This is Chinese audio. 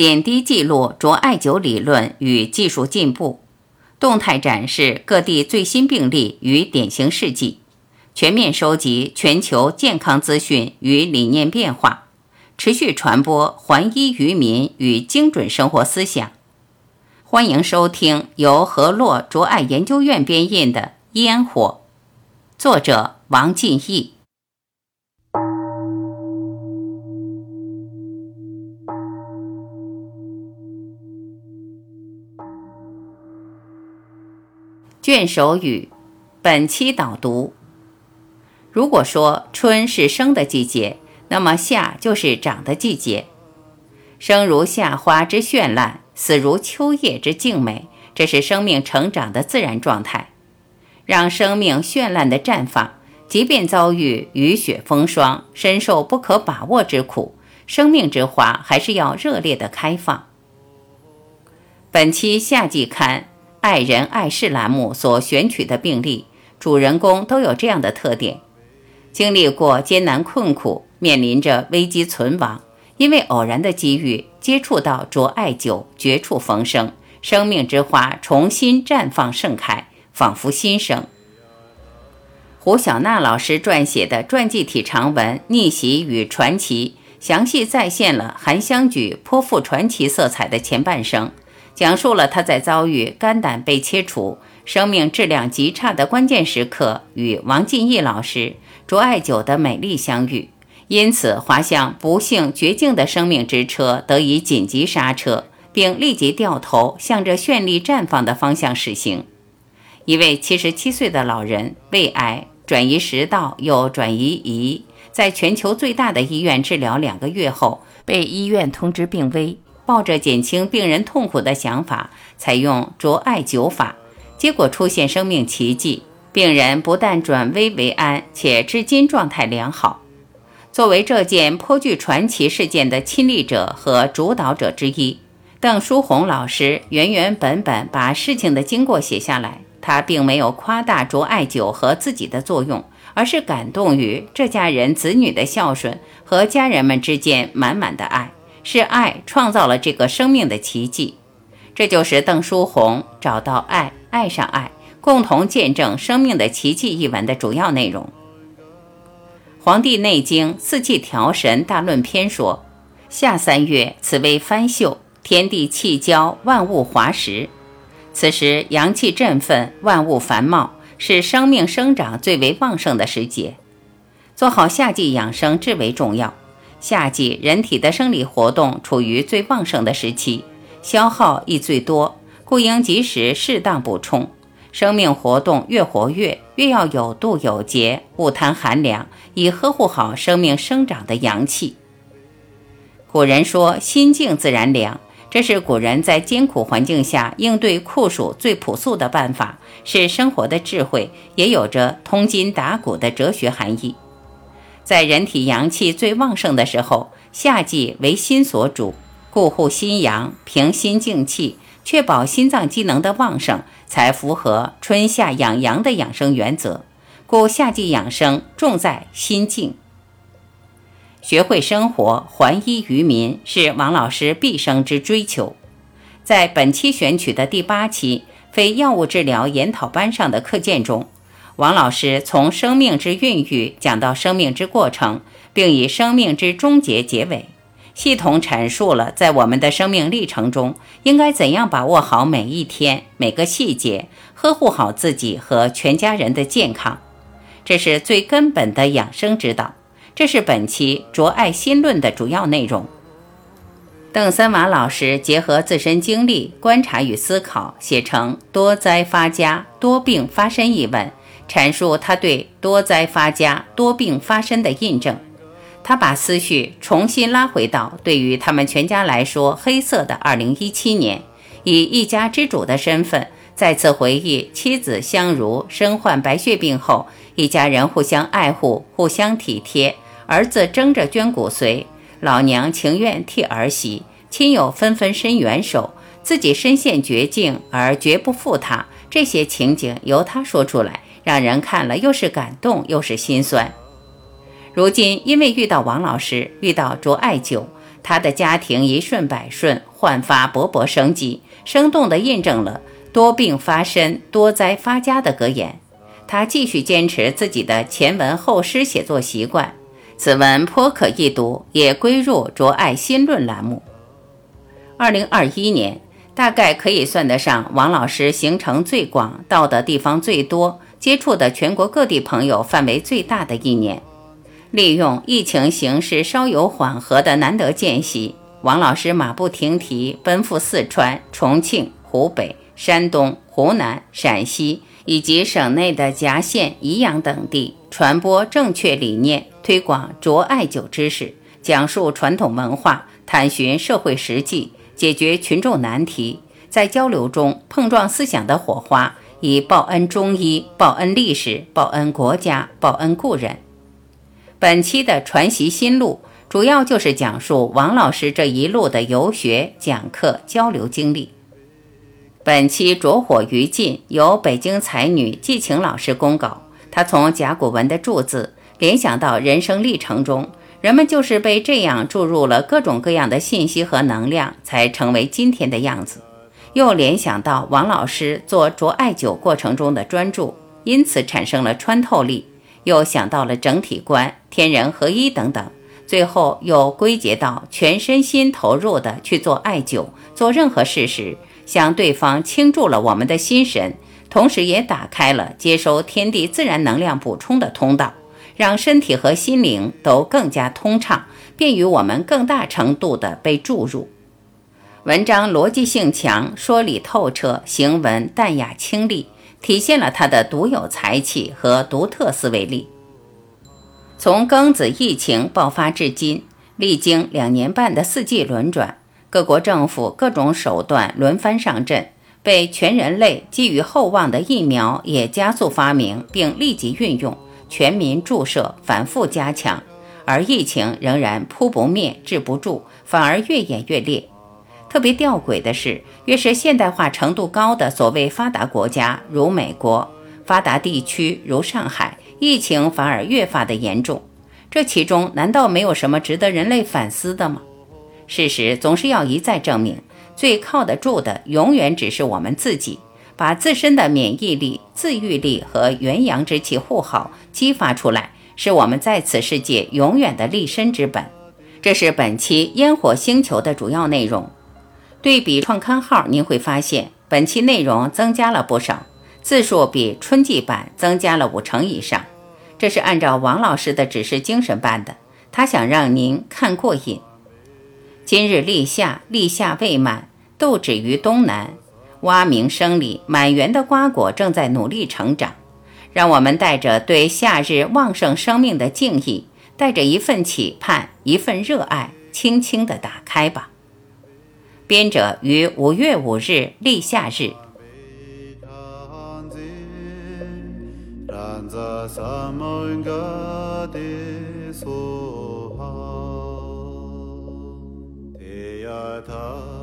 点滴记录卓艾灸理论与技术进步，动态展示各地最新病例与典型事迹，全面收集全球健康资讯与理念变化，持续传播还医于民与精准生活思想。欢迎收听由河洛卓爱研究院编印的《烟火》，作者王进义。卷首语，本期导读。如果说春是生的季节，那么夏就是长的季节。生如夏花之绚烂。死如秋叶之静美，这是生命成长的自然状态。让生命绚烂的绽放，即便遭遇雨雪风霜，深受不可把握之苦，生命之花还是要热烈的开放。本期夏季刊《爱人爱事》栏目所选取的病例，主人公都有这样的特点：经历过艰难困苦，面临着危机存亡。因为偶然的机遇接触到卓艾灸，绝处逢生，生命之花重新绽放盛开，仿佛新生。胡小娜老师撰写的传记体长文《逆袭与传奇》，详细再现了韩香举颇富传奇色彩的前半生，讲述了他在遭遇肝胆被切除、生命质量极差的关键时刻，与王进义老师卓艾灸的美丽相遇。因此，滑向不幸绝境的生命之车得以紧急刹车，并立即掉头向着绚丽绽放的方向驶行。一位七十七岁的老人，胃癌转移食道又转移胰，在全球最大的医院治疗两个月后，被医院通知病危。抱着减轻病人痛苦的想法，采用卓艾灸法，结果出现生命奇迹，病人不但转危为安，且至今状态良好。作为这件颇具传奇事件的亲历者和主导者之一，邓书红老师原原本本把事情的经过写下来。他并没有夸大卓艾灸和自己的作用，而是感动于这家人子女的孝顺和家人们之间满满的爱，是爱创造了这个生命的奇迹。这就是邓书红找到爱，爱上爱，共同见证生命的奇迹一文的主要内容。《黄帝内经·四季调神大论篇》说：“夏三月，此为翻秀，天地气交，万物华实。此时阳气振奋，万物繁茂，是生命生长最为旺盛的时节。做好夏季养生至为重要。夏季人体的生理活动处于最旺盛的时期，消耗亦最多，故应及时适当补充。”生命活动越活跃，越要有度有节，勿贪寒凉，以呵护好生命生长的阳气。古人说“心静自然凉”，这是古人在艰苦环境下应对酷暑最朴素的办法，是生活的智慧，也有着通今达古的哲学含义。在人体阳气最旺盛的时候，夏季为心所主，固护心阳，平心静气。确保心脏机能的旺盛，才符合春夏养阳的养生原则。故夏季养生重在心静。学会生活，还医于民，是王老师毕生之追求。在本期选取的第八期非药物治疗研讨班上的课件中，王老师从生命之孕育讲到生命之过程，并以生命之终结结尾。系统阐述了在我们的生命历程中应该怎样把握好每一天每个细节，呵护好自己和全家人的健康，这是最根本的养生之道。这是本期《卓爱心论》的主要内容。邓森娃老师结合自身经历、观察与思考，写成“多灾发家，多病发生”一文，阐述他对“多灾发家，多病发生”的印证。他把思绪重新拉回到对于他们全家来说黑色的2017年，以一家之主的身份再次回忆妻子香如身患白血病后，一家人互相爱护、互相体贴，儿子争着捐骨髓，老娘情愿替儿媳，亲友纷纷伸援手，自己身陷绝境而绝不负他。这些情景由他说出来，让人看了又是感动，又是心酸。如今，因为遇到王老师，遇到卓艾灸，他的家庭一顺百顺，焕发勃勃生机，生动地印证了“多病发身，多灾发家”的格言。他继续坚持自己的前文后诗写作习惯，此文颇可一读，也归入《卓爱新论》栏目。二零二一年，大概可以算得上王老师行程最广、到的地方最多、接触的全国各地朋友范围最大的一年。利用疫情形势稍有缓和的难得间隙，王老师马不停蹄奔赴四川、重庆、湖北、山东、湖南、陕西以及省内的夹县、宜阳等地，传播正确理念，推广卓艾灸知识，讲述传统文化，探寻社会实际，解决群众难题，在交流中碰撞思想的火花，以报恩中医、报恩历史、报恩国家、报恩故人。本期的传习心路，主要就是讲述王老师这一路的游学、讲课、交流经历。本期着火于尽，由北京才女季晴老师公稿。她从甲骨文的注字联想到人生历程中，人们就是被这样注入了各种各样的信息和能量，才成为今天的样子。又联想到王老师做着艾灸过程中的专注，因此产生了穿透力。又想到了整体观、天人合一等等，最后又归结到全身心投入的去做艾灸，做任何事时，向对方倾注了我们的心神，同时也打开了接收天地自然能量补充的通道，让身体和心灵都更加通畅，便于我们更大程度的被注入。文章逻辑性强，说理透彻，行文淡雅清丽。体现了他的独有才气和独特思维力。从庚子疫情爆发至今，历经两年半的四季轮转，各国政府各种手段轮番上阵，被全人类寄予厚望的疫苗也加速发明并立即运用，全民注射，反复加强，而疫情仍然扑不灭、治不住，反而越演越烈。特别吊诡的是，越是现代化程度高的所谓发达国家，如美国发达地区如上海，疫情反而越发的严重。这其中难道没有什么值得人类反思的吗？事实总是要一再证明，最靠得住的永远只是我们自己，把自身的免疫力、自愈力和元阳之气护好、激发出来，是我们在此世界永远的立身之本。这是本期烟火星球的主要内容。对比创刊号，您会发现本期内容增加了不少，字数比春季版增加了五成以上。这是按照王老师的指示精神办的，他想让您看过瘾。今日立夏，立夏未满，豆止于东南，蛙鸣声里，满园的瓜果正在努力成长。让我们带着对夏日旺盛生命的敬意，带着一份期盼，一份热爱，轻轻地打开吧。编者于五月五日立夏日。कथा